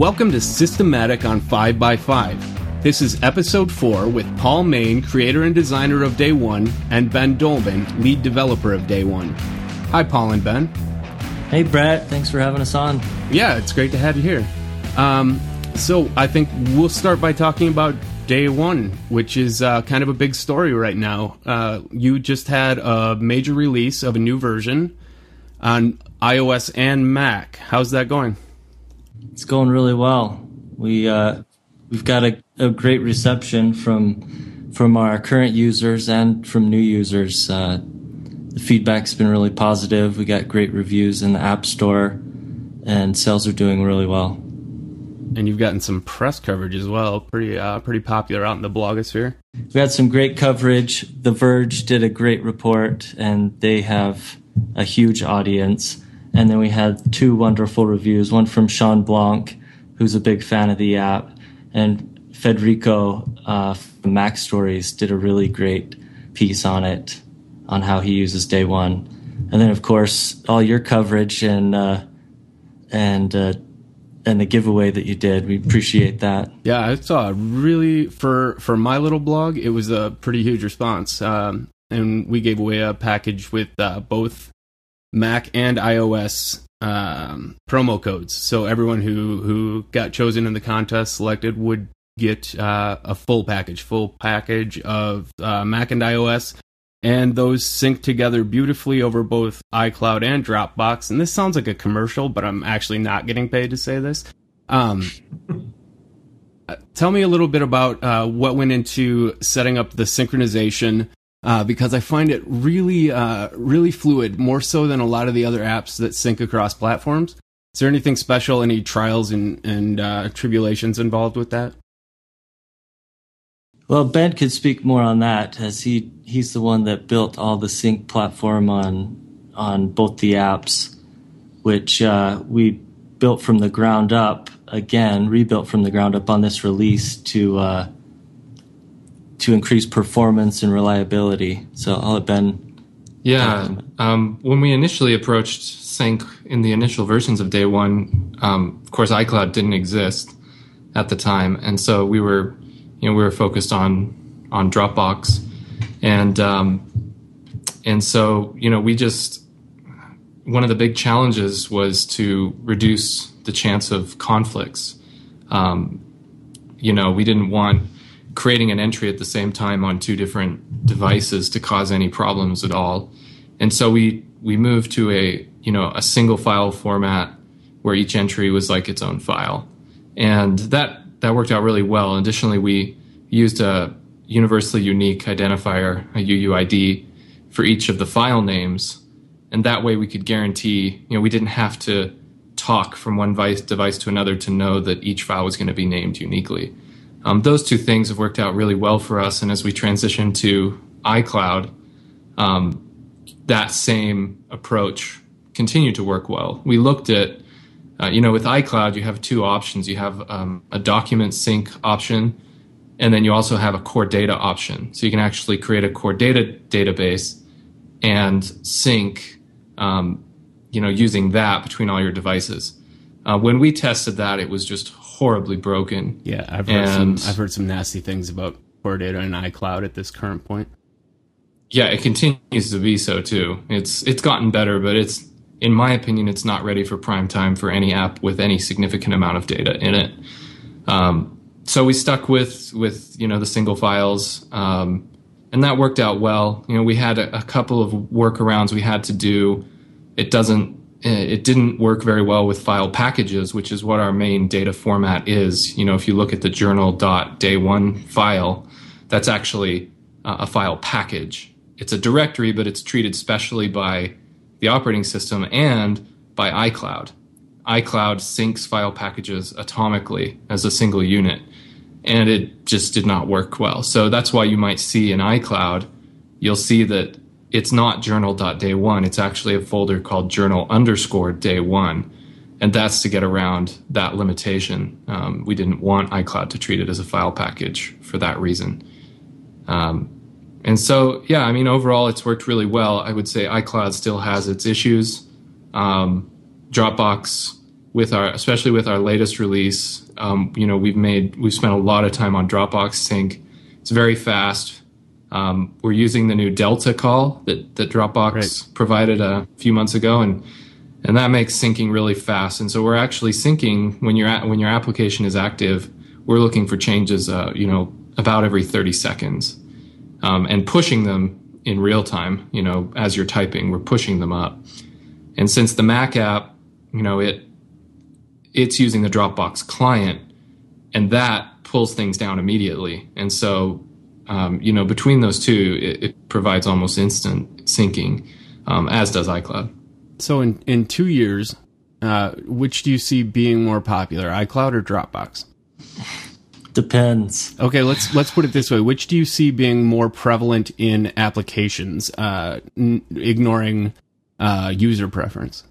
Welcome to Systematic on 5by5. This is episode 4 with Paul Mayne, creator and designer of Day One, and Ben Dolman, lead developer of Day One. Hi, Paul and Ben. Hey, Brett. Thanks for having us on. Yeah, it's great to have you here. Um, so, I think we'll start by talking about Day One, which is uh, kind of a big story right now. Uh, you just had a major release of a new version on iOS and Mac. How's that going? It's going really well. We uh, we've got a, a, great reception from from our current users and from new users. Uh, the feedback's been really positive. We got great reviews in the App Store, and sales are doing really well. And you've gotten some press coverage as well. Pretty uh, pretty popular out in the blogosphere. We had some great coverage. The Verge did a great report, and they have a huge audience. And then we had two wonderful reviews one from Shawn Blanc, who's a big fan of the app, and Federico uh, from MacStories did a really great piece on it, on how he uses Day One. And then, of course, all your coverage and uh, and uh, and the giveaway that you did. We appreciate that. Yeah, I saw really for for my little blog. It was a pretty huge response, um, and we gave away a package with uh, both Mac and iOS um, promo codes. So everyone who who got chosen in the contest selected would get uh, a full package, full package of uh, Mac and iOS, and those sync together beautifully over both iCloud and Dropbox. And this sounds like a commercial, but I'm actually not getting paid to say this. Um, uh, tell me a little bit about uh, what went into setting up the synchronization uh, because I find it really, uh, really fluid, more so than a lot of the other apps that sync across platforms. Is there anything special, any trials and, and uh, tribulations involved with that? Well, Ben could speak more on that, as he he's the one that built all the sync platform on on both the apps, which uh, we built from the ground up. Again, rebuilt from the ground up on this release to uh, to increase performance and reliability. So I'll let Ben. Yeah, um, when we initially approached Sync in the initial versions of Day One, um, of course iCloud didn't exist at the time, and so we were, you know, we were focused on on Dropbox, and um, and so you know we just one of the big challenges was to reduce the chance of conflicts. Um, you know, we didn't want creating an entry at the same time on two different devices to cause any problems at all. And so we we moved to a you know a single file format where each entry was like its own file, and that that worked out really well. Additionally, we used a universally unique identifier, a UUID, for each of the file names, and that way we could guarantee you know we didn't have to talk from one device, device to another to know that each file was going to be named uniquely. Um, those two things have worked out really well for us. And as we transition to iCloud, um, that same approach continued to work well. We looked at, uh, you know, with iCloud, you have two options. You have um, a document sync option, and then you also have a core data option. So you can actually create a core data database and sync, um, you know, using that between all your devices. Uh, when we tested that, it was just horribly broken. Yeah, I've heard and, some. I've heard some nasty things about core data and iCloud at this current point. Yeah, it continues to be so too. It's it's gotten better, but it's in my opinion, it's not ready for prime time for any app with any significant amount of data in it. Um, so we stuck with with you know the single files, um, and that worked out well. You know, we had a, a couple of workarounds we had to do. It doesn't Eh, it didn't work very well with file packages, which is what our main data format is. You know, if you look at the journal.day one file, that's actually uh, a file package. It's a directory, but it's treated specially by the operating system and by iCloud. iCloud syncs file packages atomically as a single unit, and it just did not work well. So that's why you might see in iCloud, you'll see that it's not journal.day one. It's actually a folder called journal underscore day one. And that's to get around that limitation. Um, we didn't want iCloud to treat it as a file package for that reason. Um, and so, yeah, I mean, overall, it's worked really well. I would say iCloud still has its issues. Um, Dropbox with our, especially with our latest release, um, you know, we've made we've spent a lot of time on Dropbox Sync. It's very fast. Um, we're using the new Delta call that that Dropbox right. provided a few months ago, and and that makes syncing really fast. And so we're actually syncing when your when your application is active. We're looking for changes, uh, you know, about every 30 seconds, um, and pushing them in real time. You know, as you're typing, we're pushing them up. And since the Mac app, you know, it it's using the Dropbox client, and that pulls things down immediately. And so, um, you know, between those two, it, it provides almost instant syncing, um, as does iCloud. So in in two years, uh, which do you see being more popular, iCloud or Dropbox? Depends. Okay, let's let's put it this way: which do you see being more prevalent in applications, uh, n- ignoring uh, user preference?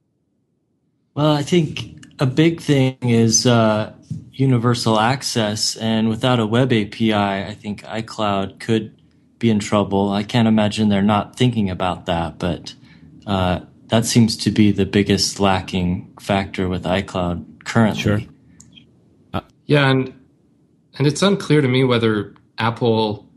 Well, I think a big thing is uh, universal access, and without a web API, I think iCloud could be in trouble. I can't imagine they're not thinking about that, but uh, that seems to be the biggest lacking factor with iCloud currently. Sure. Uh, yeah, and and it's unclear to me whether Apple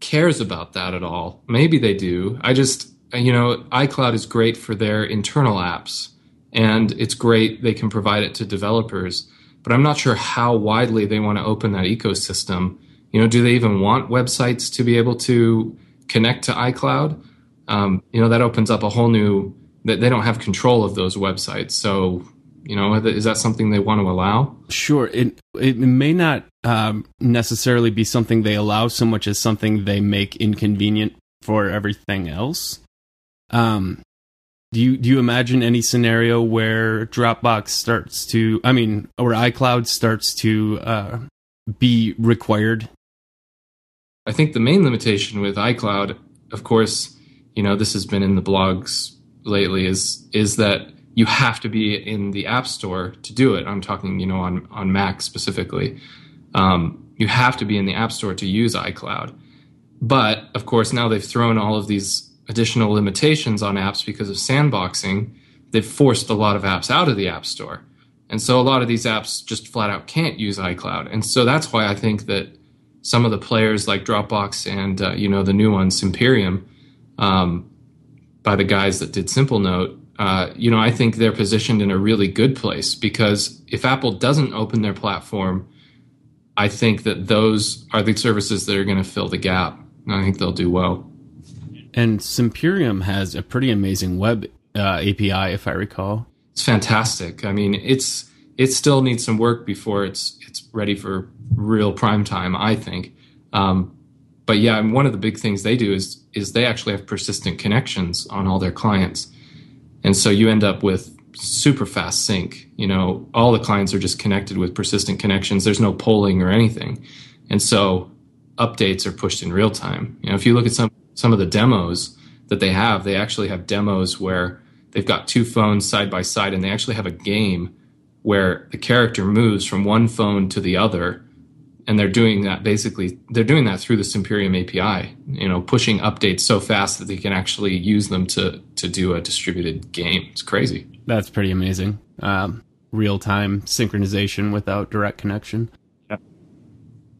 cares about that at all. Maybe they do. I just you know, iCloud is great for their internal apps, and it's great they can provide it to developers. But I'm not sure how widely they want to open that ecosystem. You know, do they even want websites to be able to connect to iCloud? Um, you know, that opens up a whole new that they don't have control of those websites. So, you know, is that something they want to allow? Sure. It it may not um, necessarily be something they allow so much as something they make inconvenient for everything else. Um, do you do you imagine any scenario where Dropbox starts to, I mean, or iCloud starts to uh, be required? I think the main limitation with iCloud, of course, you know, this has been in the blogs lately is is that you have to be in the app store to do it. I'm talking, you know, on on Mac specifically. Um, you have to be in the app store to use iCloud. But of course, now they've thrown all of these additional limitations on apps because of sandboxing. They've forced a lot of apps out of the app store, and so a lot of these apps just flat out can't use iCloud. And so that's why I think that some of the players like Dropbox and uh, you know the new one, Simperium. Um, by the guys that did Simplenote, uh, you know, I think they're positioned in a really good place because if Apple doesn't open their platform, I think that those are the services that are going to fill the gap. And I think they'll do well. And Simperium has a pretty amazing web uh, API, if I recall. It's fantastic. I mean, it's it still needs some work before it's it's ready for real prime time. I think. Um, but yeah, and one of the big things they do is is they actually have persistent connections on all their clients, and so you end up with super fast sync. You know, all the clients are just connected with persistent connections. There's no polling or anything, and so updates are pushed in real time. You know, if you look at some some of the demos that they have, they actually have demos where they've got two phones side by side, and they actually have a game where the character moves from one phone to the other and they're doing that basically they're doing that through the Simperium API, you know, pushing updates so fast that they can actually use them to to do a distributed game. It's crazy. That's pretty amazing. Um, Real time synchronization without direct connection. Yep.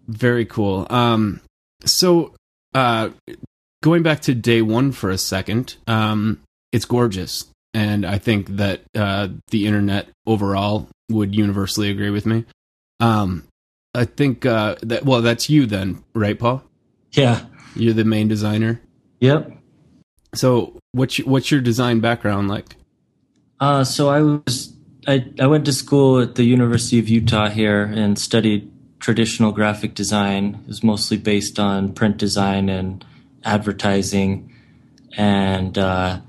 Very cool. Um, so uh, going back to day one for a second, um, it's gorgeous, and I think that uh, the internet overall would universally agree with me. Um, I think uh, that well, that's you then, right, Paul? Yeah, you're the main designer. Yep. So, what's your, what's your design background like? Uh, so I was I I went to school at the University of Utah here and studied traditional graphic design. It was mostly based on print design and advertising, and uh,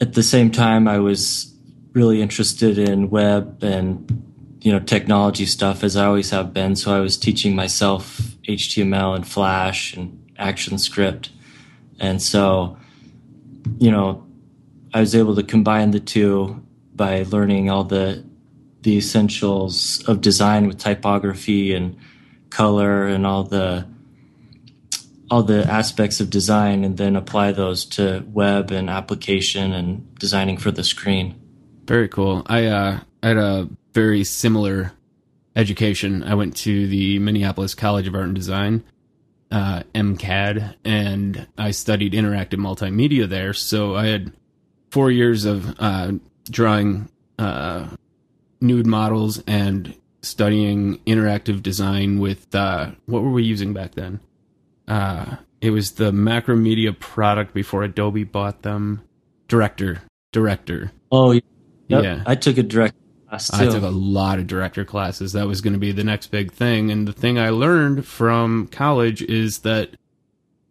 at the same time, I was really interested in web and you know technology stuff as I always have been. So I was teaching myself HTML and Flash and ActionScript, and so you know I was able to combine the two by learning all the the essentials of design with typography and color and all the all the aspects of design and then apply those to web and application and designing for the screen. Very cool. I uh, had a very similar education. I went to the Minneapolis College of Art and Design, uh, MCAD, and I studied interactive multimedia there. So I had four years of uh, drawing uh, nude models and studying interactive design with uh, what were we using back then? Uh, it was the Macromedia product before Adobe bought them. Director, director. Oh, yep. Yeah. I took a director class too. I took a lot of director classes. That was going to be the next big thing. And the thing I learned from college is that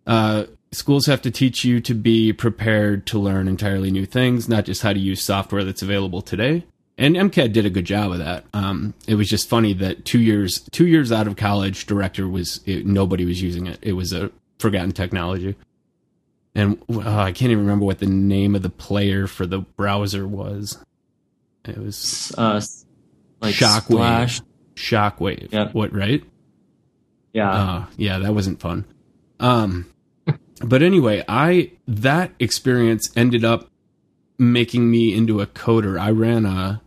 uh, schools have to teach you to be prepared to learn entirely new things, not just how to use software that's available today. And MCAD did a good job of that. Um, it was just funny that two years two years out of college, director was it, nobody was using it. It was a forgotten technology. And uh, I can't even remember what the name of the player for the browser was. It was uh, like Shockwave. Splash. Shockwave. Yep. What, right? Yeah. Uh, yeah, that wasn't fun. Um, but anyway, I that experience ended up making me into a coder. I ran a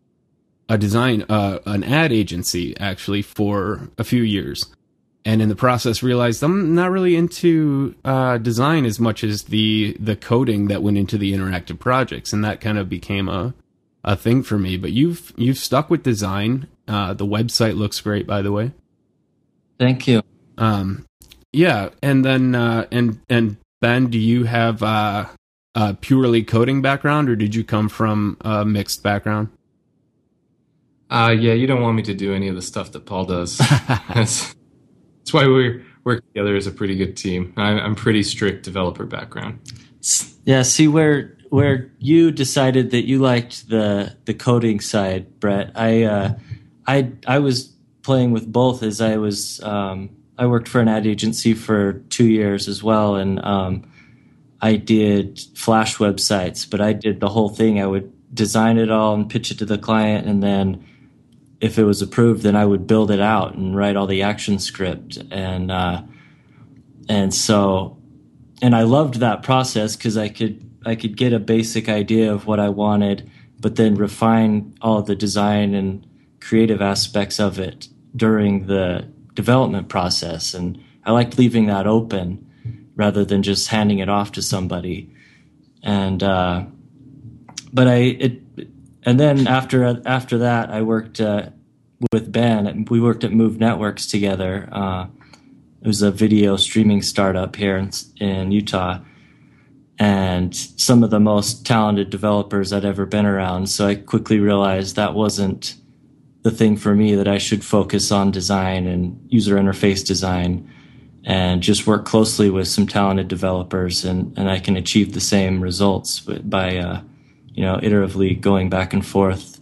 a design uh, an ad agency actually for a few years, and in the process realized I'm not really into uh, design as much as the the coding that went into the interactive projects, and that kind of became a a thing for me. But you've you've stuck with design. Uh, the website looks great, by the way. Thank you. Um, yeah, and then uh, and and Ben, do you have uh, a purely coding background, or did you come from a mixed background? Uh, yeah, you don't want me to do any of the stuff that Paul does. that's, that's why we work together as a pretty good team. I'm, I'm pretty strict developer background. Yeah. See where where you decided that you liked the the coding side, Brett. I uh, I I was playing with both as I was. Um, I worked for an ad agency for two years as well, and um, I did Flash websites. But I did the whole thing. I would design it all and pitch it to the client, and then if it was approved, then I would build it out and write all the ActionScript and uh, and so and I loved that process because I could I could get a basic idea of what I wanted, but then refine all the design and creative aspects of it during the development process. And I liked leaving that open rather than just handing it off to somebody. And uh, but I it and then after after that I worked uh, with Ben. We worked at Move Networks together. Uh, it was a video streaming startup here in, in Utah, and some of the most talented developers I'd ever been around. So I quickly realized that wasn't the thing for me. That I should focus on design and user interface design, and just work closely with some talented developers, and and I can achieve the same results by uh, you know iteratively going back and forth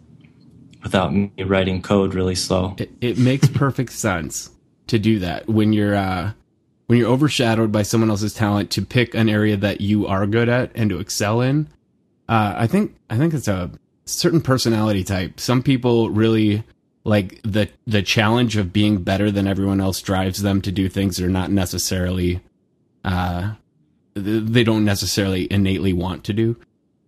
without me writing code really slow. It, it makes perfect sense to do that when you're uh, when you're overshadowed by someone else's talent to pick an area that you are good at and to excel in. Uh, I think I think it's a certain personality type. Some people really like the the challenge of being better than everyone else drives them to do things they're not necessarily uh, they don't necessarily innately want to do.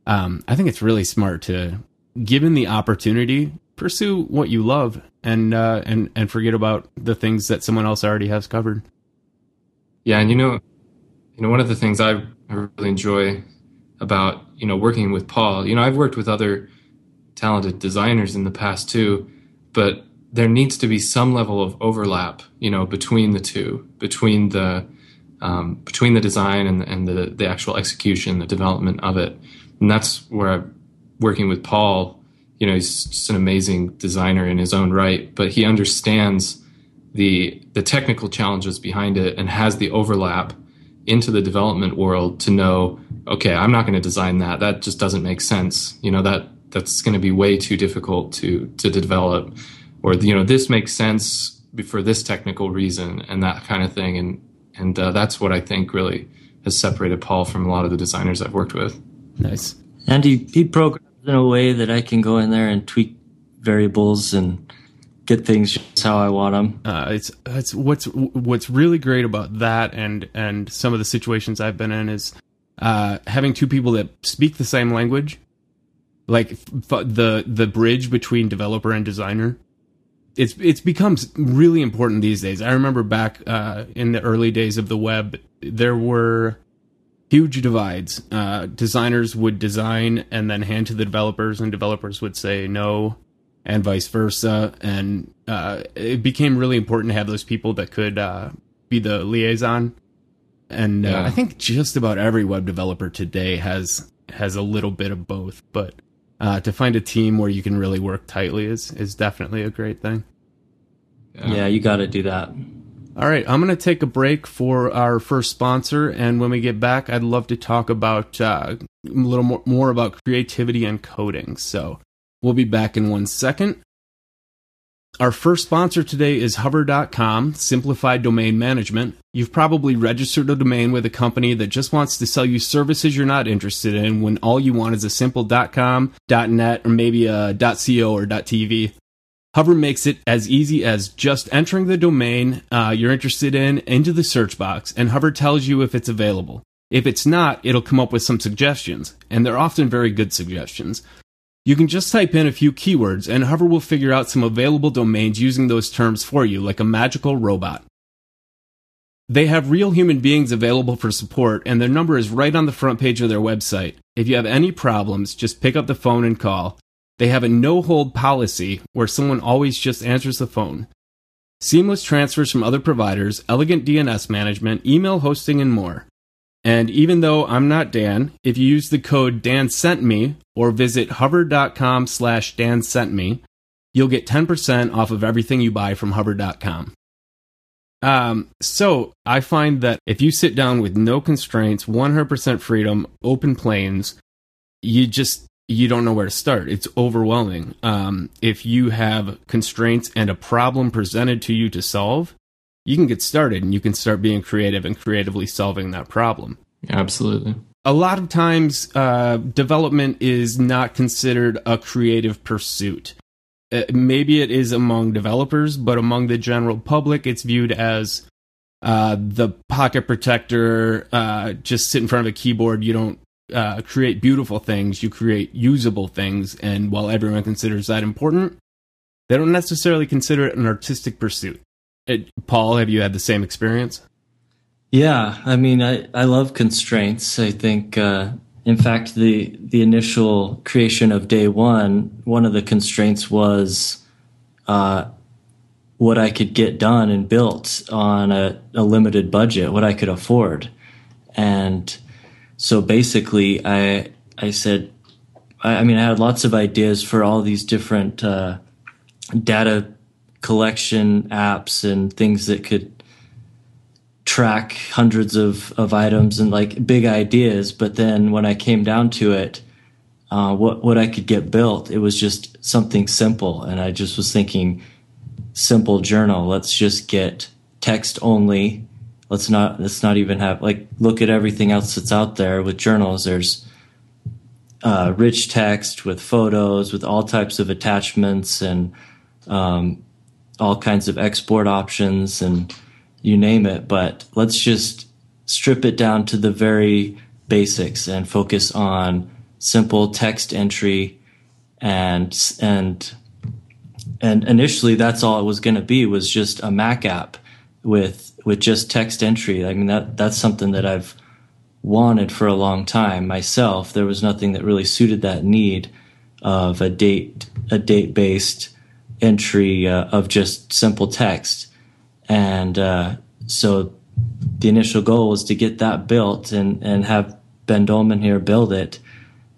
Um, I think it's really smart to, given the opportunity, pursue what you love and uh, and and forget about the things that someone else already has covered. Yeah, and you know, you know, one of the things I really enjoy about you know working with Paul. You know, I've worked with other talented designers in the past too, but there needs to be some level of overlap. You know, between the two, between the um, between the design and, and the the actual execution, the development of it, and that's where I'm working with Paul. You know, he's just an amazing designer in his own right, but he understands the the technical challenges behind it and has the overlap into the development world to know okay i'm not going to design that. That just doesn't make sense. You know that that's going to be way too difficult to to develop. Or you know this makes sense for this technical reason and that kind of thing. And and uh, that's what i think really has separated paul from a lot of the designers i've worked with Nice. And he, he programs in a way that I can go in there and tweak variables and get things just how I want them. Uh, it's it's what's what's really great about that and and some of the situations I've been in is uh, having two people that speak the same language like f- the the bridge between developer and designer. It's it's becomes really important these days. I remember back uh, in the early days of the web, there were huge divides. Uh, designers would design and then hand to the developers, and developers would say no, and vice versa. And uh, it became really important to have those people that could uh, be the liaison. And uh, Yeah. I think just about every web developer today has has a little bit of both. But uh, to find a team where you can really work tightly is is definitely a great thing. Yeah, you got to do that. All right, I'm going to take a break for our first sponsor, and when we get back, I'd love to talk about uh, a little more, more about creativity and coding. So we'll be back in one second. Our first sponsor today is Hover.com, Simplified Domain Management. You've probably registered a domain with a company that just wants to sell you services you're not interested in when all you want is a simple .com, .net, or maybe a .co or .tv. Hover makes it as easy as just entering the domain uh, you're interested in into the search box, and Hover tells you if it's available. If it's not, it'll come up with some suggestions, and they're often very good suggestions. You can just type in a few keywords, and Hover will figure out some available domains using those terms for you, like a magical robot. They have real human beings available for support, and their number is right on the front page of their website. If you have any problems, just pick up the phone and call. They have a no hold policy where someone always just answers the phone. Seamless transfers from other providers, elegant DNS management, email hosting, and more. And even though I'm not Dan, if you use the code Dan sent me or visit hover.com slash Dan sent me, you'll get 10% off of everything you buy from hover.com. Um, so I find that if you sit down with no constraints, 100% freedom, open plains, you just you don't know where to start. It's overwhelming. Um, if you have constraints and a problem presented to you to solve, you can get started and you can start being creative and creatively solving that problem. Absolutely. A lot of times, uh, development is not considered a creative pursuit. Uh, maybe it is among developers, but among the general public, it's viewed as uh, the pocket protector. Uh, just sit in front of a keyboard. You don't uh, create beautiful things, you create usable things. And while everyone considers that important, they don't necessarily consider it an artistic pursuit. It, Paul, have you had the same experience? Yeah, I mean, I, I love constraints. I think, uh, in fact, the the initial creation of day one, one of the constraints was uh, what I could get done and built on a, a limited budget, what I could afford, and so basically, I I said, I, I mean, I had lots of ideas for all these different uh, data collection apps and things that could track hundreds of, of items and like big ideas. But then when I came down to it, uh, what what I could get built, it was just something simple, and I just was thinking, simple journal. Let's just get text only. Let's not let's not even have like look at everything else that's out there with journals. There's uh, rich text with photos, with all types of attachments and um, all kinds of export options and you name it. But let's just strip it down to the very basics and focus on simple text entry and and and initially that's all it was going to be was just a Mac app with with just text entry. I mean that that's something that I've wanted for a long time myself. There was nothing that really suited that need of a date a date based entry uh, of just simple text, and uh, so the initial goal was to get that built and and have Ben Dolman here build it,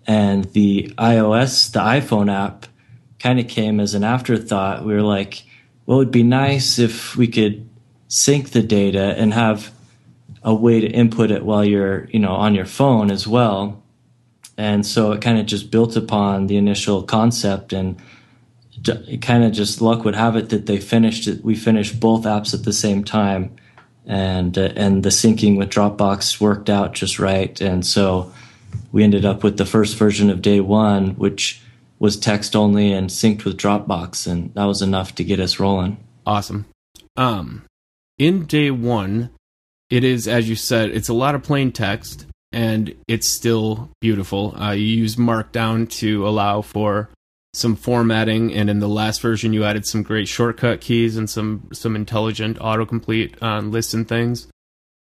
and the iOS the iPhone app kind of came as an afterthought. We were like, what would be nice if we could sync the data and have a way to input it while you're you know on your phone as well. And so it kind of just built upon the initial concept and it kind of just luck would have it that they finished it we finished both apps at the same time and uh, and the syncing with dropbox worked out just right. And so we ended up with the first version of day one which was text only and synced with dropbox and that was enough to get us rolling. Awesome. Um, in day one, it is as you said, it's a lot of plain text. and it's still beautiful. Uh, you use Markdown to allow for some formatting, and in the last version, you added some great shortcut keys and some some intelligent autocomplete on lists and things.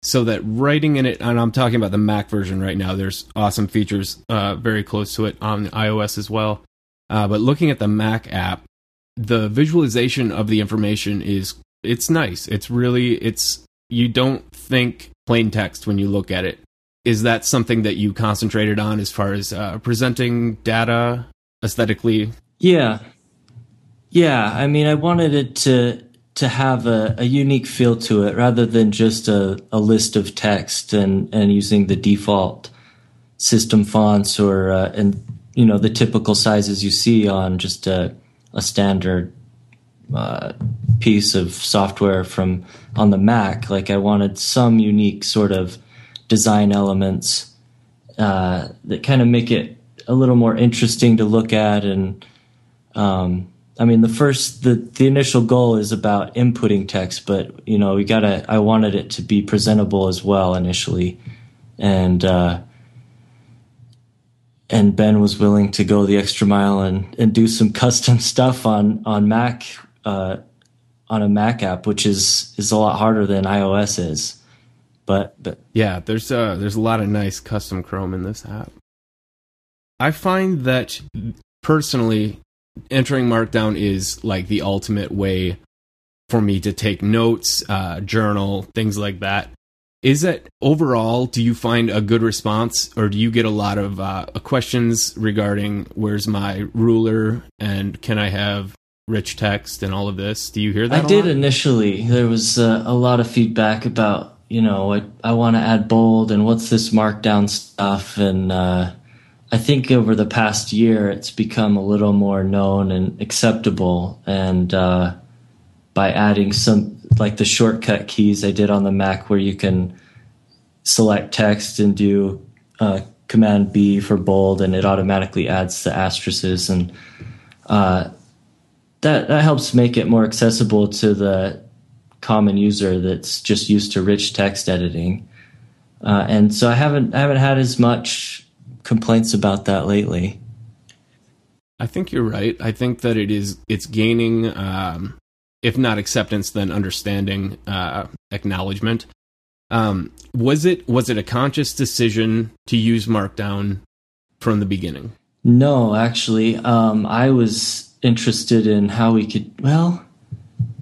So that writing in it, and I'm talking about the Mac version right now. There's awesome features uh, very close to it on iOS as well. Uh, but looking at the Mac app, the visualization of the information is it's nice. It's really it's you don't think plain text when you look at it. Is that something that you concentrated on as far as uh, presenting data aesthetically? Yeah, yeah. I mean, I wanted it to to have a, a unique feel to it rather than just a, a list of text and and using the default system fonts or uh, and you know the typical sizes you see on just a, a standard uh, piece of software from on the Mac. Like I wanted some unique sort of design elements uh, that kind of make it a little more interesting to look at. And um, I mean, the first the the initial goal is about inputting text, but you know, we gotta. I wanted it to be presentable as well initially, and. Uh, and Ben was willing to go the extra mile and, and do some custom stuff on on Mac uh, on a Mac app, which is is a lot harder than iOS is. But but yeah, there's uh there's a lot of nice custom Chrome in this app. I find that personally, entering Markdown is like the ultimate way for me to take notes, uh, journal, things like that. Is that overall, do you find a good response or do you get a lot of uh, questions regarding where's my ruler and can I have rich text and all of this? Do you hear that? I did initially. There was uh, a lot of feedback about, you know, I, I want to add bold and what's this markdown stuff. And uh, I think over the past year, it's become a little more known and acceptable. And uh, by adding some like the shortcut keys I did on the Mac where you can select text and do uh, Command B for bold, and it automatically adds the asterisks, and uh, that that helps make it more accessible to the common user that's just used to rich text editing. Uh, and so I haven't I haven't had as much complaints about that lately. I think you're right. I think that it is it's gaining um, if not acceptance, then understanding, uh, acknowledgement. Um, was it was it a conscious decision to use Markdown from the beginning? No, actually, um, I was interested in how we could. Well,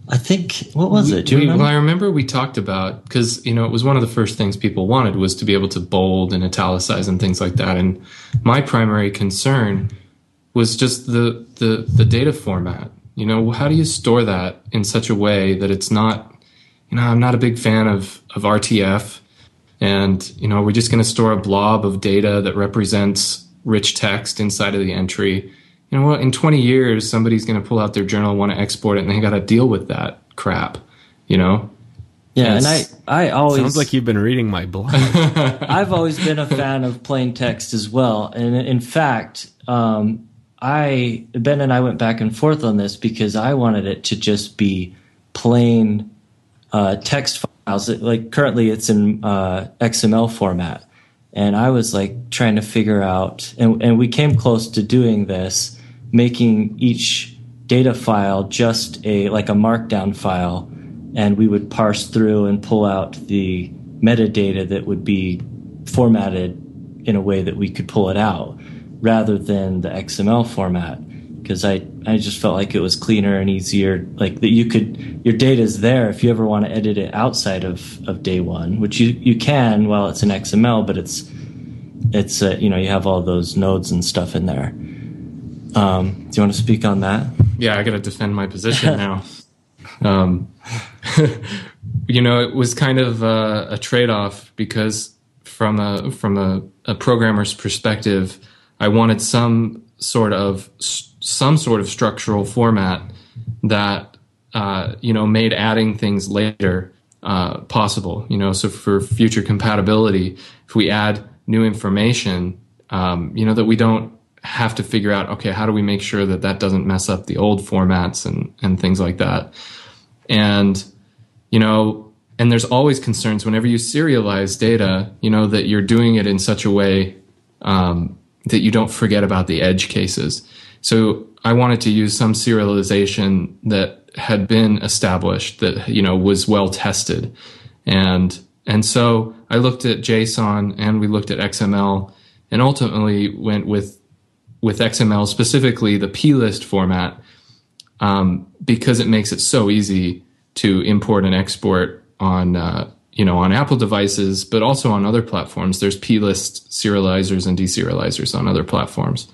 I think what was we, it? Do you we, remember? Well, I remember we talked about because you know it was one of the first things people wanted was to be able to bold and italicize and things like that. And my primary concern was just the the the data format you know, how do you store that in such a way that it's not, you know, I'm not a big fan of, of RTF. And, you know, we're just going to store a blob of data that represents rich text inside of the entry. You know what? In 20 years, somebody's going to pull out their journal, want to export it, and they got to deal with that crap, you know? Yeah, and I, I always sounds like you've been reading my blog. I've always been a fan of plain text as well, and in fact, um, I Ben and I went back and forth on this because I wanted it to just be plain uh, text files. Like currently, it's in uh, XML format, and I was like trying to figure out, and, and we came close to doing this, making each data file just a like a markdown file, and we would parse through and pull out the metadata that would be formatted in a way that we could pull it out rather than the XML format. Because I, I just felt like it was cleaner and easier like that you could your data is there if you ever want to edit it outside of, of day one which you, you can while it's an XML but it's it's uh, you know you have all those nodes and stuff in there um, do you want to speak on that yeah I got to defend my position now um, you know it was kind of a, a trade-off because from a from a, a programmer's perspective I wanted some sort of some sort of structural format that uh, you know made adding things later uh, possible. You know, so for future compatibility, if we add new information, um, you know that we don't have to figure out okay how do we make sure that that doesn't mess up the old formats and and things like that and you know and there's always concerns whenever you serialize data, you know, that you're doing it in such a way um, that you don't forget about the edge cases. So I wanted to use some serialization that had been established that you know was well tested, and and so I looked at JSON and we looked at XML, and ultimately went with with XML specifically the plist format um, because it makes it so easy to import and export on uh, you know on Apple devices, but also on other platforms. There's plist serializers and deserializers on other platforms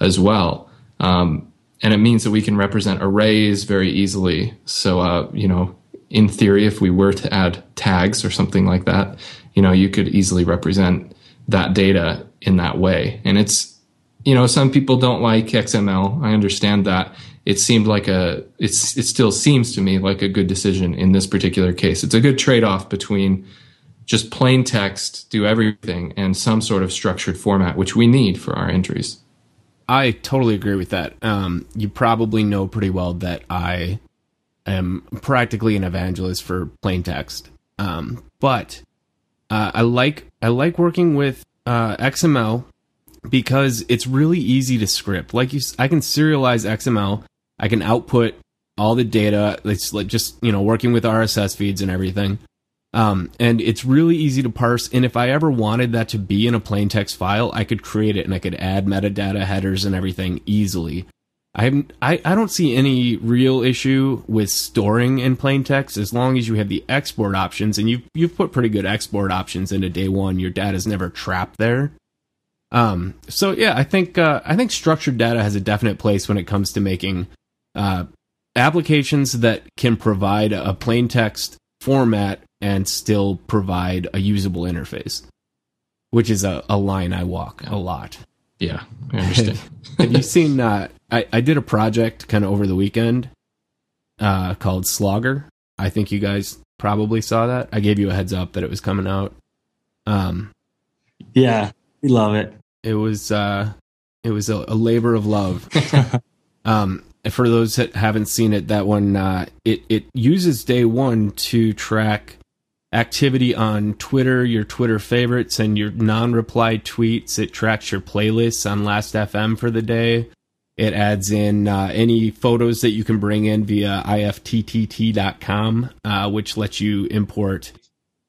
as well, um, and it means that we can represent arrays very easily. So uh, you know, in theory, if we were to add tags or something like that, you know, you could easily represent that data in that way, and it's you know, some people don't like XML. I understand that. It seemed like a, it's, it still seems to me like a good decision in this particular case. It's a good trade off between just plain text, do everything, and some sort of structured format, which we need for our entries. I totally agree with that. Um, you probably know pretty well that I am practically an evangelist for plain text. Um, but uh, I like I like working with uh, XML because it's really easy to script. Like you, I can serialize XML. I can output all the data. It's like just you know working with RSS feeds and everything. Um, and it's really easy to parse. And if I ever wanted that to be in a plain text file, I could create it and I could add metadata headers and everything easily. I I, I don't see any real issue with storing in plain text as long as you have the export options and you've, you've put pretty good export options into day one. Your data's never trapped there. Um, so yeah, I think uh, I think structured data has a definite place when it comes to making uh, applications that can provide a plain text format and still provide a usable interface, which is a, a line I walk a lot. Yeah, I understand. Have you seen? Uh, I I did a project kind of over the weekend uh, called Slogger. I think you guys probably saw that. I gave you a heads up that it was coming out. Um, yeah, we love it. It was uh, it was a, a labor of love. um, for those that haven't seen it, that one uh, it it uses day one to track activity on Twitter, your Twitter favorites, and your non-reply tweets. It tracks your playlists on Last.fm for the day. It adds in uh, any photos that you can bring in via ifttt.com, uh, which lets you import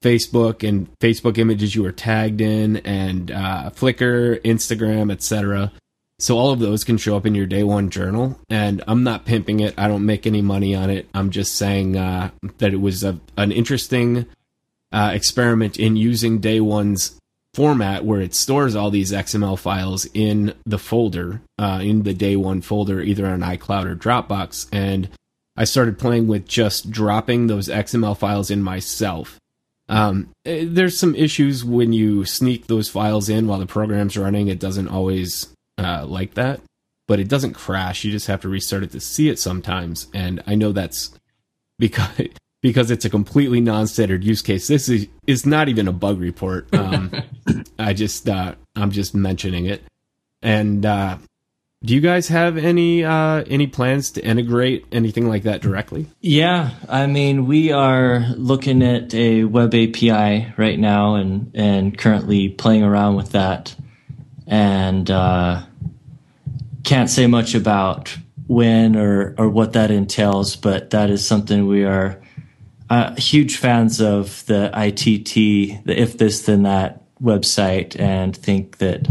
Facebook and Facebook images you were tagged in, and uh, Flickr, Instagram, etc. So all of those can show up in your day one journal. And I'm not pimping it. I don't make any money on it. I'm just saying uh, that it was a, an interesting uh, experiment in using day one's format where it stores all these XML files in the folder, uh, in the day one folder, either on iCloud or Dropbox. And I started playing with just dropping those XML files in myself. Um, eh, there's some issues when you sneak those files in while the program's running. It doesn't always uh, like that, but it doesn't crash. You just have to restart it to see it sometimes. And I know that's because because it's a completely non-standard use case. This is is not even a bug report. Um, I just uh, I'm just mentioning it, and uh, do you guys have any uh, any plans to integrate anything like that directly? Yeah, I mean, we are looking at a web API right now, and and currently playing around with that, and uh, can't say much about when or or what that entails, but that is something we are uh, huge fans of the ITT, the if this then that website, and think that.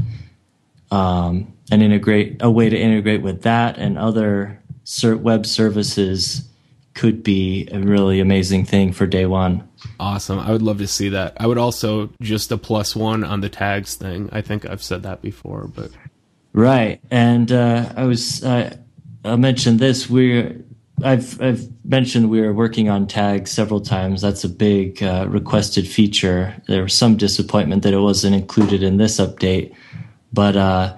Um, and integrate a way to integrate with that and other web services could be a really amazing thing for day one. Awesome. I would love to see that. I would also just a plus one on the tags thing. I think I've said that before, but right. And uh, I was uh, I mentioned this. We're I've I've mentioned we are working on tags several times. That's a big uh, requested feature. There was some disappointment that it wasn't included in this update, but uh,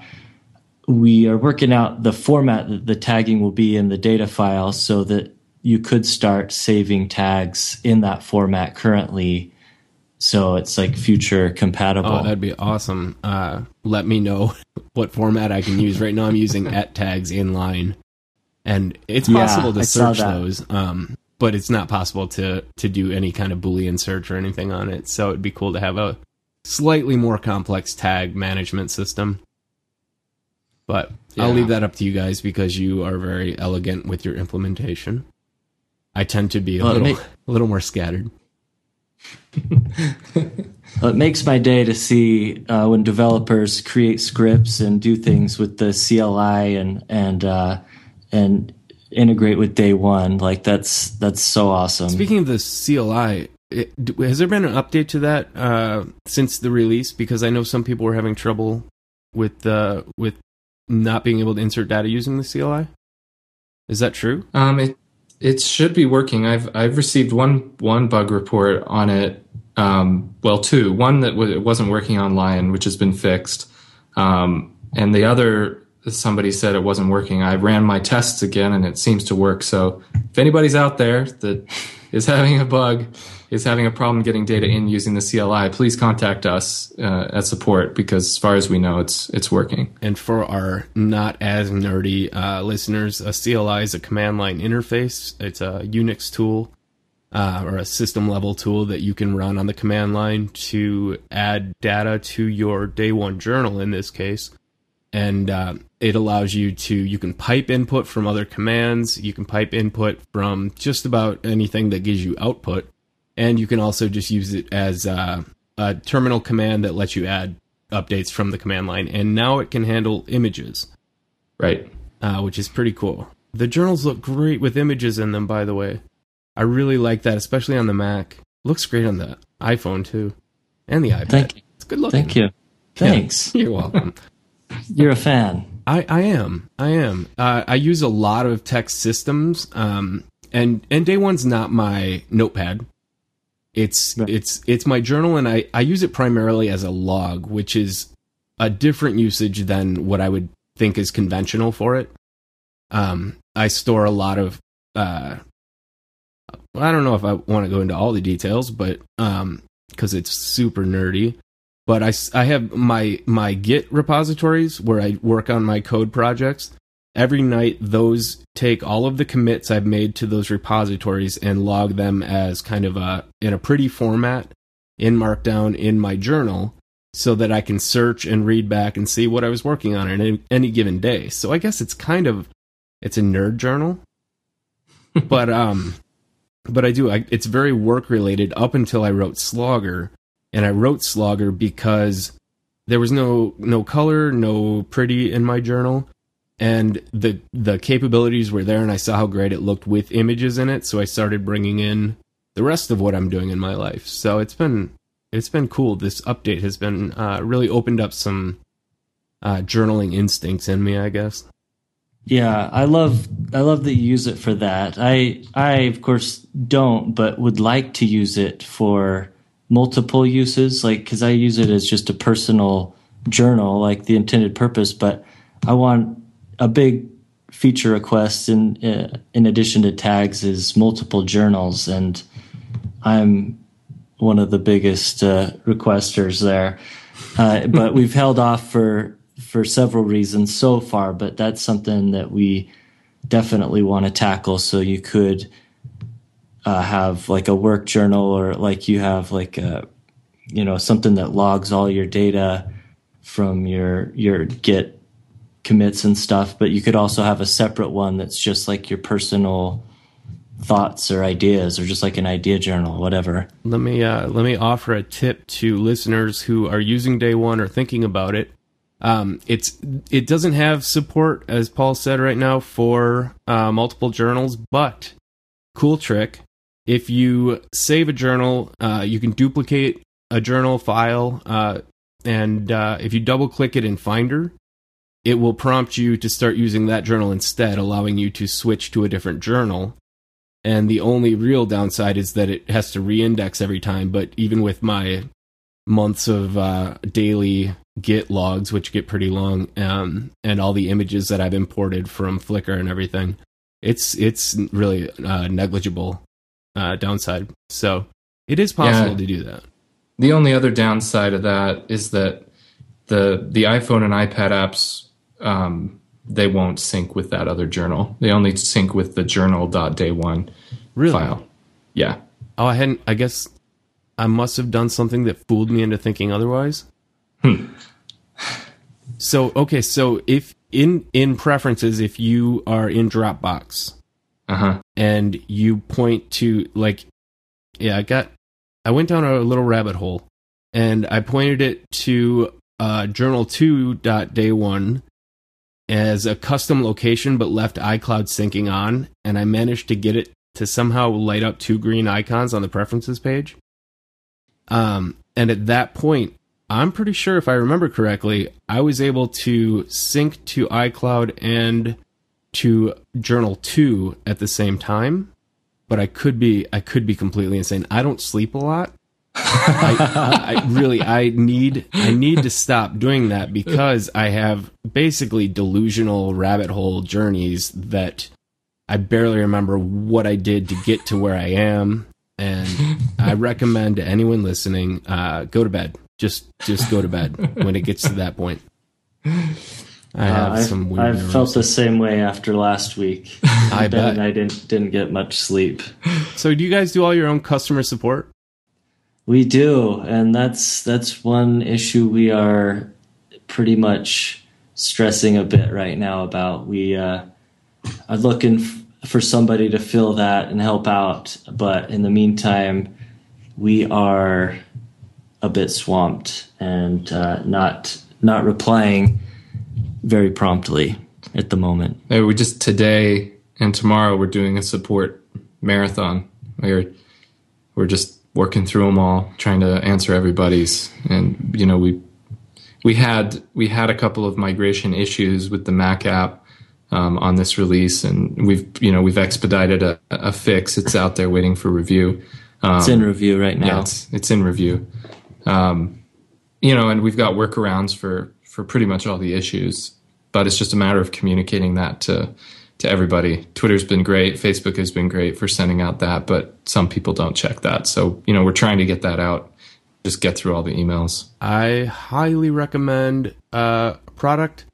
we are working out the format that the tagging will be in the data file so that you could start saving tags in that format currently so it's like future compatible. Oh, that'd be awesome. Uh, let me know what format I can use. Right now, I'm using at tags inline, and it's possible yeah, to search those. Um, but it's not possible to to do any kind of boolean search or anything on it. So it'd be cool to have a slightly more complex tag management system. But I'll leave that up to you guys because you are very elegant with your implementation. I tend to be a Well, little may- a little more scattered. Well, it makes my day to see uh, when developers create scripts and do things with the CLI and and uh, and integrate with day one. Like that's that's so awesome. Speaking of the CLI, it, has there been an update to that uh, since the release? Because I know some people were having trouble with uh, with not being able to insert data using the CLI. Is that true? Um, it it should be working. I've I've received one one bug report on it. Um, well, two. One that w- wasn't working on Lion, which has been fixed, um, and the other somebody said it wasn't working. I ran my tests again, and it seems to work. So if anybody's out there that is having a bug, is having a problem getting data in using the CLI, please contact us uh, at support because as far as we know, it's it's working. And for our not as nerdy uh, listeners, a CLI is a command line interface. It's a Unix tool uh, or a system level tool that you can run on the command line to add data to your day one journal in this case. And uh, it allows you to, you can pipe input from other commands, you can pipe input from just about anything that gives you output. And you can also just use it as uh, a terminal command that lets you add updates from the command line. And now it can handle images Right. uh, which is pretty cool. The journals look great with images in them, by the way. I really like that, especially on the Mac. Looks great on the iPhone too, and the iPad. Thank you. It's good looking. Thank you. Thanks. You're welcome. You're a fan. I, I am. I am. Uh, I use a lot of text systems, um, and and day one's not my notepad. It's Right. it's it's my journal, and I I use it primarily as a log, which is a different usage than what I would think is conventional for it. Um, I store a lot of. Uh, well, I don't know if I want to go into all the details, but um, because it's super nerdy but I, I have my my git repositories where i work on my code projects. Every night those take all of the commits i've made to those repositories and log them as kind of a in a pretty format in markdown in my journal so that i can search and read back and see what i was working on in any, any given day. So i guess it's kind of it's a nerd journal. But um but i do I, it's very work related up until i wrote slogger and I wrote Slogger because there was no no color, no pretty in my journal, and the the capabilities were there, and I saw how great it looked with images in it. So I started bringing in the rest of what I'm doing in my life. So it's been it's been cool. This update has been uh, really opened up some uh, journaling instincts in me, I guess. Yeah, I love I love that you use it for that. I I of course don't, but would like to use it for multiple uses, like because I use it as just a personal journal, like the intended purpose. But I want a big feature request in uh, in addition to tags is multiple journals, and I'm one of the biggest uh, requesters there. Uh, but we've held off for for several reasons so far. But that's something that we definitely want to tackle. So you could uh, have like a work journal, or like you have like a you know something that logs all your data from your your Git commits and stuff. But you could also have a separate one that's just like your personal thoughts or ideas, or just like an idea journal, whatever. Let me uh, let me offer a tip to listeners who are using Day One or thinking about it. Um, it's it doesn't have support, as Paul said right now, for uh, multiple journals, but cool trick. If you save a journal, uh, you can duplicate a journal file, uh, and uh, if you double click it in Finder, it will prompt you to start using that journal instead, allowing you to switch to a different journal. And the only real downside is that it has to reindex every time but even with my months of uh, daily git logs which get pretty long um, and all the images that i've imported from flickr and everything it's it's really uh, negligible uh, downside so it is possible Yeah. to do that The only other downside of that is that the the iPhone and iPad apps um, they won't sync with that other journal. They only sync with the journal.day one Really? file. Yeah. Oh, I hadn't. I guess I must have done something that fooled me into thinking otherwise. Hmm. So okay, so if in in preferences, if you are in Dropbox Uh huh. And you point to like, yeah, I got, I went down a little rabbit hole, and I pointed it to uh, Journal Two dot Day One as a custom location, but left iCloud syncing on, and I managed to get it to somehow light up two green icons on the preferences page. Um, and at that point, I'm pretty sure if I remember correctly, I was able to sync to iCloud and to Journal 2 at the same time, but I could be I could be completely insane. I don't sleep a lot. I, I really I need I need to stop doing that because I have basically delusional rabbit hole journeys that I barely remember what I did to get to where I am. And I recommend to anyone listening, uh, go to bed. Just just go to bed when it gets to that point. I have Uh, some weird I've felt the same way after last week. I Ben bet. I didn't didn't get much sleep. So do you guys do all your own customer support? We do, and that's that's one issue we are pretty much stressing a bit right now about. We uh, are looking f- for somebody to fill that and help out, but in the meantime, we are a bit swamped and uh, not not replying very promptly at the moment. Hey, we just today and tomorrow we're doing a support marathon. We're we're just working through them all, trying to answer everybody's. And you know, we we had we had a couple of migration issues with the Mac app um, on this release, and we've you know we've expedited a, a fix. It's out there waiting for review. Um, It's in review right now. yeah, it's it's in review. Um, you know, and we've got workarounds for for pretty much all the issues, but it's just a matter of communicating that to to everybody. Twitter's been great, Facebook has been great for sending out that, but some people don't check that. So you know, we're trying to get that out. Just get through all the emails. I highly recommend uh, a product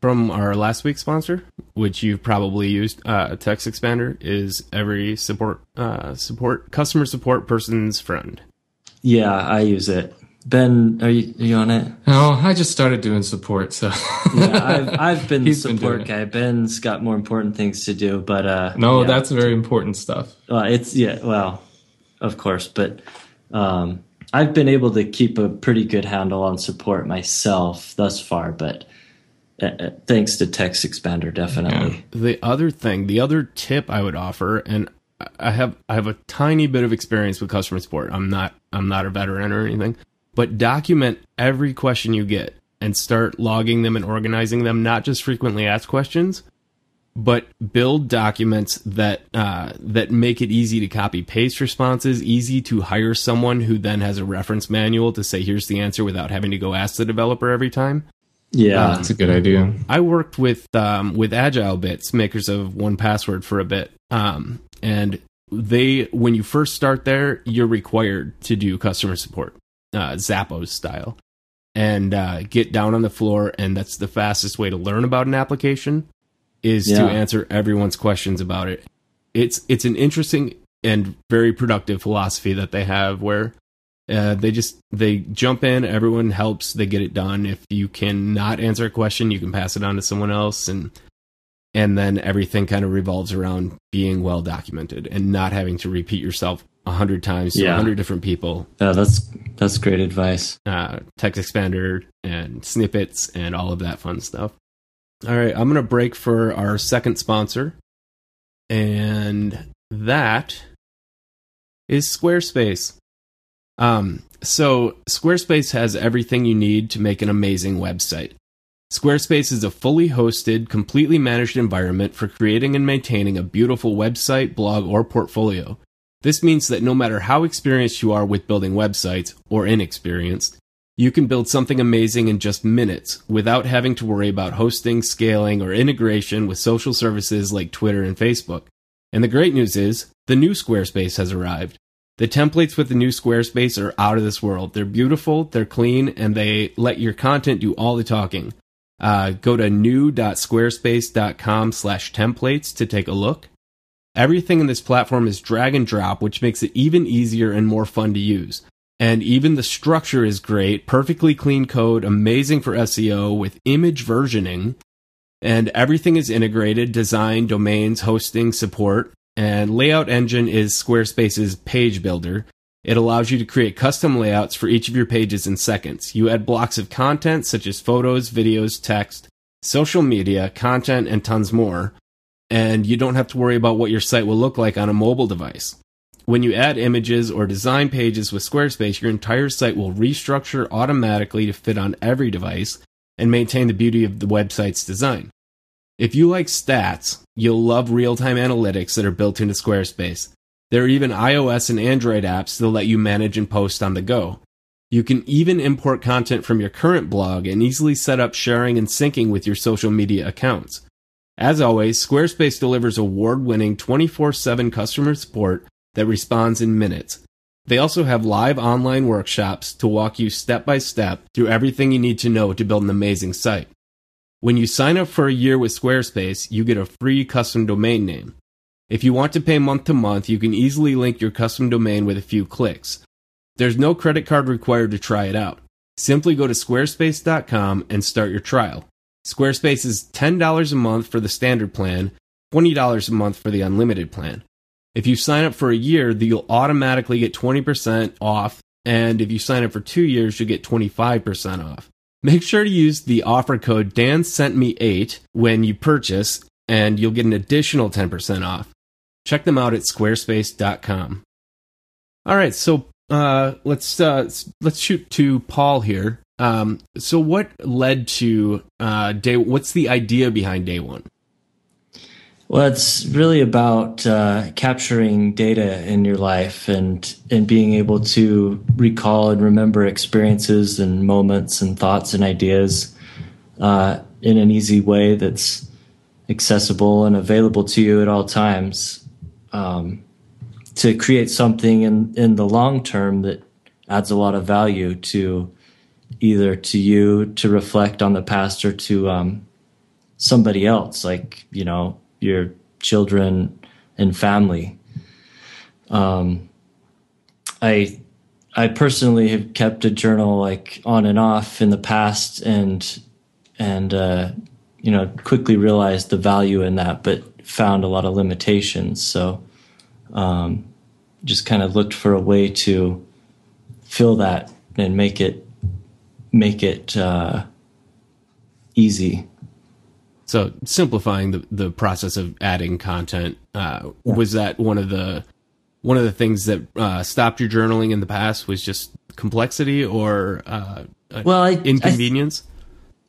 from our last week's sponsor, which you've probably used. Uh, Text Expander is every support uh, support customer support person's friend. Yeah, I use it. Ben, are you, are you on it? Oh, I just started doing support, so Yeah, I've, I've been the He's been support doing guy. Ben's got more important things to do, but uh, no, yeah. that's very important stuff. Well, it's yeah, well, of course, but um, I've been able to keep a pretty good handle on support myself thus far. But uh, uh, thanks to Text Expander, definitely. The other thing, the other tip I would offer, and I have I have a tiny bit of experience with customer support. I'm not I'm not a veteran or anything, but document every question you get and start logging them and organizing them. Not just frequently asked questions, but build documents that uh, that make it easy to copy paste responses, easy to hire someone who then has a reference manual to say here's the answer without having to go ask the developer every time. Yeah, That's a good idea. I worked with um, with Agile Bits, makers of 1Password, for a bit, um, and they when you first start there, you're required to do customer support, uh, Zappos style, and uh, get down on the floor, and that's the fastest way to learn about an application is to answer everyone's questions about it. It's it's an interesting and very productive philosophy that they have where uh, they just they jump in everyone helps they get it done. If you cannot answer a question you can pass it on to someone else and and then everything kind of revolves around being well documented and not having to repeat yourself a hundred times to a hundred different people. Yeah, that's that's great advice. uh, text expander and snippets and all of that fun stuff. All right, I'm going to break for our second sponsor, and that is Squarespace. Um, so Squarespace has everything you need to make an amazing website. Squarespace is a fully hosted, completely managed environment for creating and maintaining a beautiful website, blog, or portfolio. This means that no matter how experienced you are with building websites, or inexperienced, you can build something amazing in just minutes without having to worry about hosting, scaling, or integration with social services like Twitter and Facebook. And the great news is, the new Squarespace has arrived. The templates with the new Squarespace are out of this world. They're beautiful, they're clean, and they let your content do all the talking. Uh, go to new.squarespace.com slash templates to take a look. Everything in this platform is drag and drop, which makes it even easier and more fun to use. And even the structure is great, perfectly clean code, amazing for SEO with image versioning. And everything is integrated design, domains, hosting, support. And Layout Engine is Squarespace's page builder. It allows you to create custom layouts for each of your pages in seconds. You add blocks of content such as photos, videos, text, social media, content, and tons more. And you don't have to worry about what your site will look like on a mobile device. When you add images or design pages with Squarespace, your entire site will restructure automatically to fit on every device and maintain the beauty of the website's design. If you like stats, you'll love real time analytics that are built into Squarespace. There are even iOS and Android apps that let you manage and post on the go. You can even import content from your current blog and easily set up sharing and syncing with your social media accounts. As always, Squarespace delivers award winning 24 7 customer support that responds in minutes. They also have live online workshops to walk you step by step through everything you need to know to build an amazing site. When you sign up for a year with Squarespace, you get a free custom domain name. If you want to pay month to month, you can easily link your custom domain with a few clicks. There's no credit card required to try it out. Simply go to squarespace.com and start your trial. Squarespace is $10 a month for the standard plan, $20 a month for the unlimited plan. If you sign up for a year, you'll automatically get 20% off. And if you sign up for two years, you'll get 25% off. Make sure to use the offer code Dan sent me eight when you purchase, and you'll get an additional 10% off. Check them out at squarespace.com. All right, so uh, let's uh, let's shoot to Paul here. Um, so, what led to uh, day? What's the idea behind day one? Well, it's really about uh, capturing data in your life and and being able to recall and remember experiences and moments and thoughts and ideas uh, in an easy way that's accessible and available to you at all times. Um, to create something in in the long term that adds a lot of value to either to you to reflect on the past or to um, somebody else, like you know your children and family. Um, I I personally have kept a journal like on and off in the past, and and uh, you know quickly realized the value in that, but found a lot of limitations. So um, just kind of looked for a way to fill that and make it make it uh, easy. So simplifying the, the process of adding content uh, yeah. was that one of the one of the things that uh, stopped your journaling in the past was just complexity or uh, well I, inconvenience. I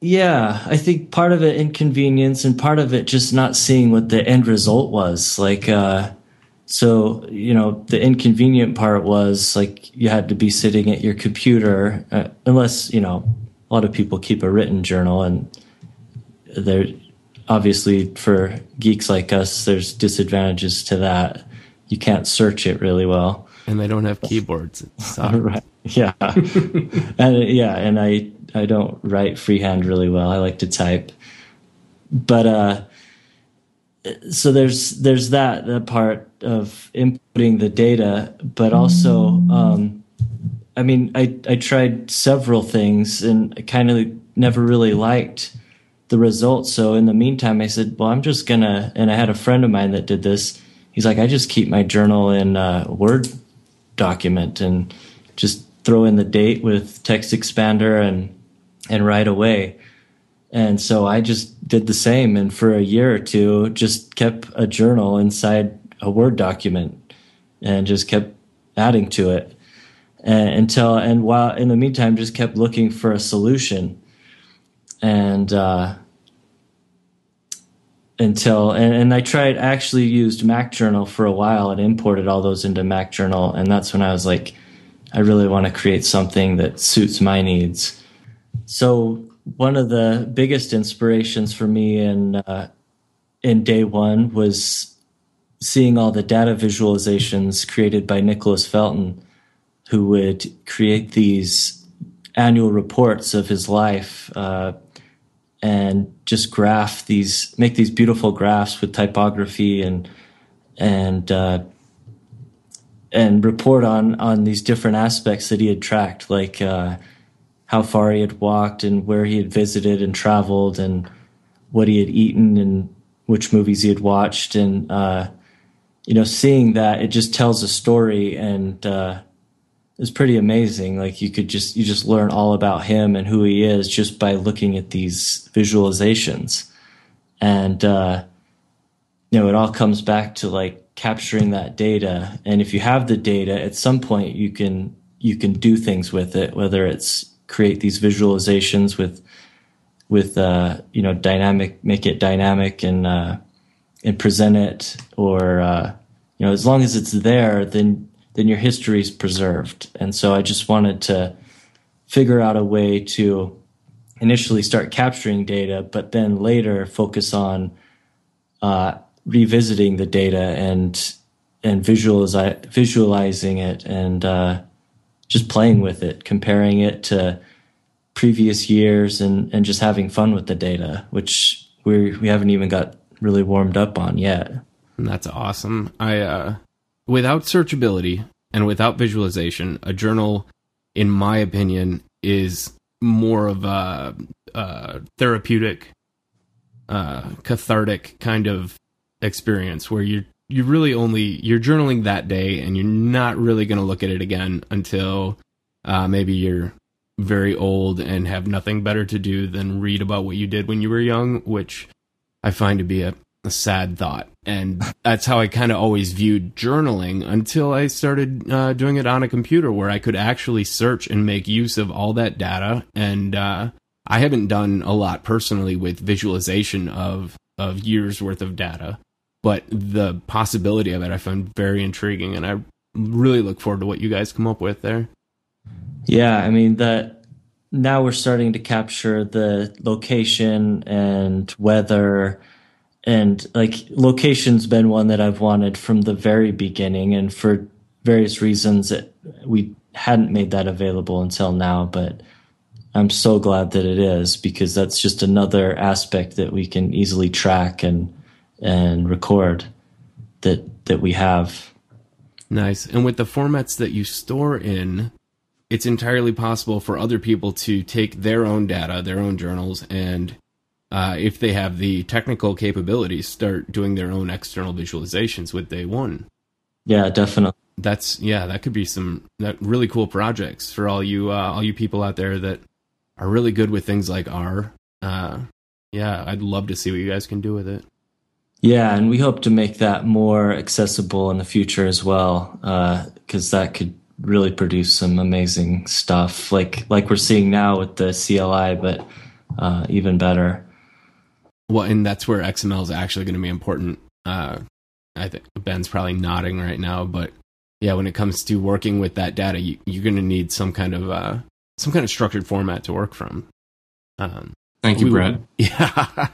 yeah, I think part of it inconvenience and part of it just not seeing what the end result was. Like, uh, so you know, the inconvenient part was like you had to be sitting at your computer, uh, unless you know a lot of people keep a written journal and they're obviously for geeks like us, there's disadvantages to that. You can't search it really well, and they don't have keyboards. right? Yeah, and yeah, and I I don't write freehand really well. I like to type, but uh, so there's there's that that part of inputting the data, but also. Um, I mean, I, I tried several things and I kind of never really liked the results. So in the meantime, I said, well, I'm just gonna, and I had a friend of mine that did this. He's like, I just keep my journal in a Word document and just throw in the date with text expander and, and write away. And so I just did the same. And for a year or two, just kept a journal inside a Word document and just kept adding to it and, until, and while in the meantime, just kept looking for a solution and uh, until and, and I tried actually used Mac Journal for a while and imported all those into Mac Journal, and that's when I was like, I really want to create something that suits my needs. So one of the biggest inspirations for me in uh, in day one was seeing all the data visualizations created by Nicholas Felton, who would create these annual reports of his life. Uh, and just graph these, make these beautiful graphs with typography and and uh, and report on on these different aspects that he had tracked, like uh, how far he had walked and where he had visited and traveled and what he had eaten and which movies he had watched. And uh, you know seeing that it just tells a story and uh, it's pretty amazing. Like you could just you just learn all about him and who he is just by looking at these visualizations. And uh, you know it all comes back to like capturing that data. And if you have the data at some point you can you can do things with it whether it's create these visualizations with with uh, you know dynamic make it dynamic and uh, and present it or uh, you know as long as it's there then then your history is preserved. And so I just wanted to figure out a way to initially start capturing data but then later focus on uh, revisiting the data and and visualize, visualizing it and uh, just playing with it, comparing it to previous years and, and just having fun with the data, which we we haven't even got really warmed up on yet. That's awesome. I uh, without searchability and without visualization, a journal, in my opinion, is more of a, a therapeutic, uh, cathartic kind of experience where you you really only you're journaling that day and you're not really going to look at it again until uh, maybe you're very old and have nothing better to do than read about what you did when you were young which i find to be a, a sad thought. And that's how i kind of always viewed journaling until i started uh, doing it on a computer where i could actually search and make use of all that data. And uh, i haven't done a lot personally with visualization of of years worth of data but the possibility of it I find very intriguing, and I really look forward to what you guys come up with there. Yeah, I mean that now we're starting to capture the location and weather and like location's been one that I've wanted from the very beginning and for various reasons it, we hadn't made that available until now but I'm so glad that it is because that's just another aspect that we can easily track and and record that that we have. Nice. And with the formats that you store in, it's entirely possible for other people to take their own data, their own journals, and uh, if they have the technical capabilities, start doing their own external visualizations with day one. Yeah, definitely. That's yeah, that could be some that really cool projects for all you uh, all you people out there that are really good with things like R. Uh, yeah, I'd love to see what you guys can do with it. Yeah, and we hope to make that more accessible in the future as well, because uh, that could really produce some amazing stuff, like like we're seeing now with the CLI, but uh, even better. Well, and that's where XML is actually going to be important. Uh, I think Ben's probably nodding right now, but yeah, when it comes to working with that data, you, are going to need some kind of uh, some kind of structured format to work from. Um, Thank you, we, Brett. Yeah,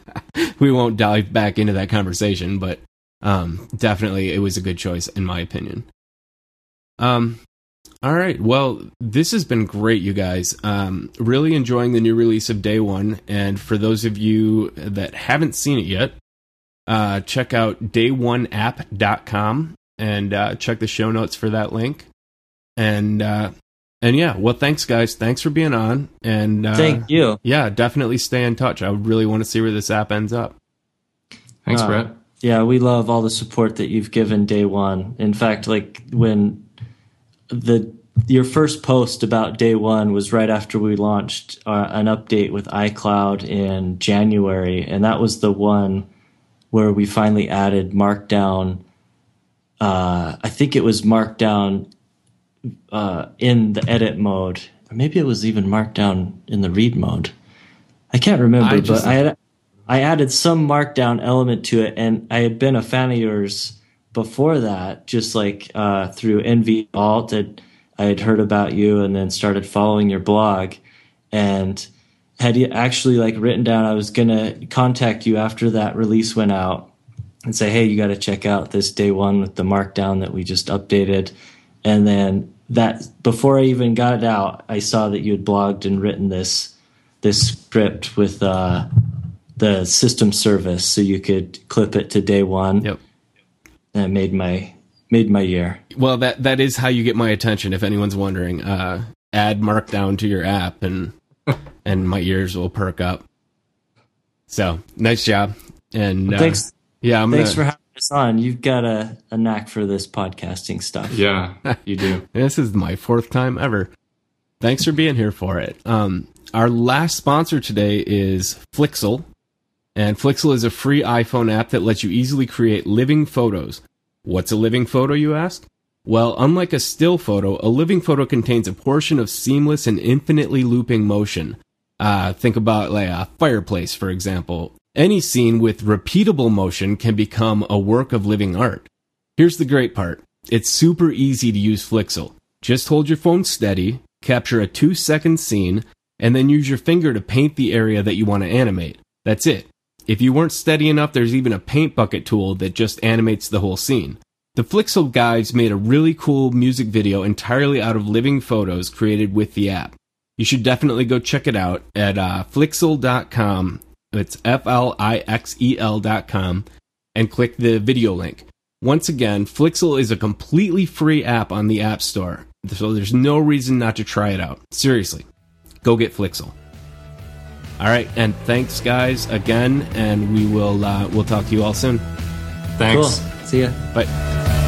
we won't dive back into that conversation, but um, definitely it was a good choice in my opinion. Um, all right. Well, this has been great, you guys. Um, really enjoying the new release of Day One, and for those of you that haven't seen it yet, uh, check out dayoneapp.com and uh, check the show notes for that link. And uh, and yeah, well, thanks, guys. Thanks for being on. And uh, thank you. Yeah, definitely stay in touch. I really want to see where this app ends up. Thanks, uh, Brett. Yeah, we love all the support that you've given day one. In fact, like when the your first post about day one was right after we launched uh, an update with iCloud in January, and that was the one where we finally added Markdown. Uh, I think it was Markdown uh, in the edit mode. Or maybe it was even markdown in the read mode. I can't remember, I just, but I had I added some markdown element to it, and I had been a fan of yours before that, just like uh, through NV Alt. I had heard about you, and then started following your blog, and had you actually like written down I was gonna contact you after that release went out and say, hey, you got to check out this day one with the markdown that we just updated and then that before I even got it out, I saw that you had blogged and written this this script with uh, the system service, so you could clip it to day one. Yep. and it made my made my year. Well, that that is how you get my attention. If anyone's wondering, uh, add Markdown to your app, and and my ears will perk up. So nice job, and uh, thanks. Yeah, I'm thanks gonna, for having us on. You've got a, a knack for this podcasting stuff. Yeah, you do. this is my fourth time ever. Thanks for being here for it. Um, our last sponsor today is Flixel. And Flixel is a free iPhone app that lets you easily create living photos. What's a living photo, you ask? Well, unlike a still photo, a living photo contains a portion of seamless and infinitely looping motion. Uh, think about like a fireplace, for example. Any scene with repeatable motion can become a work of living art. Here's the great part. It's super easy to use Flixel. Just hold your phone steady, capture a two second scene, and then use your finger to paint the area that you want to animate. That's it. If you weren't steady enough, there's even a paint bucket tool that just animates the whole scene. The Flixel guys made a really cool music video entirely out of living photos created with the app. You should definitely go check it out at uh, flixel.com. It's F-L-I-X-E-L dot com and click the video link. Once again, Flixel is a completely free app on the App Store, so there's no reason not to try it out. Seriously, go get Flixel. All right, and thanks, guys, again, and we will uh, we'll talk to you all soon. Thanks. Cool. See ya. Bye.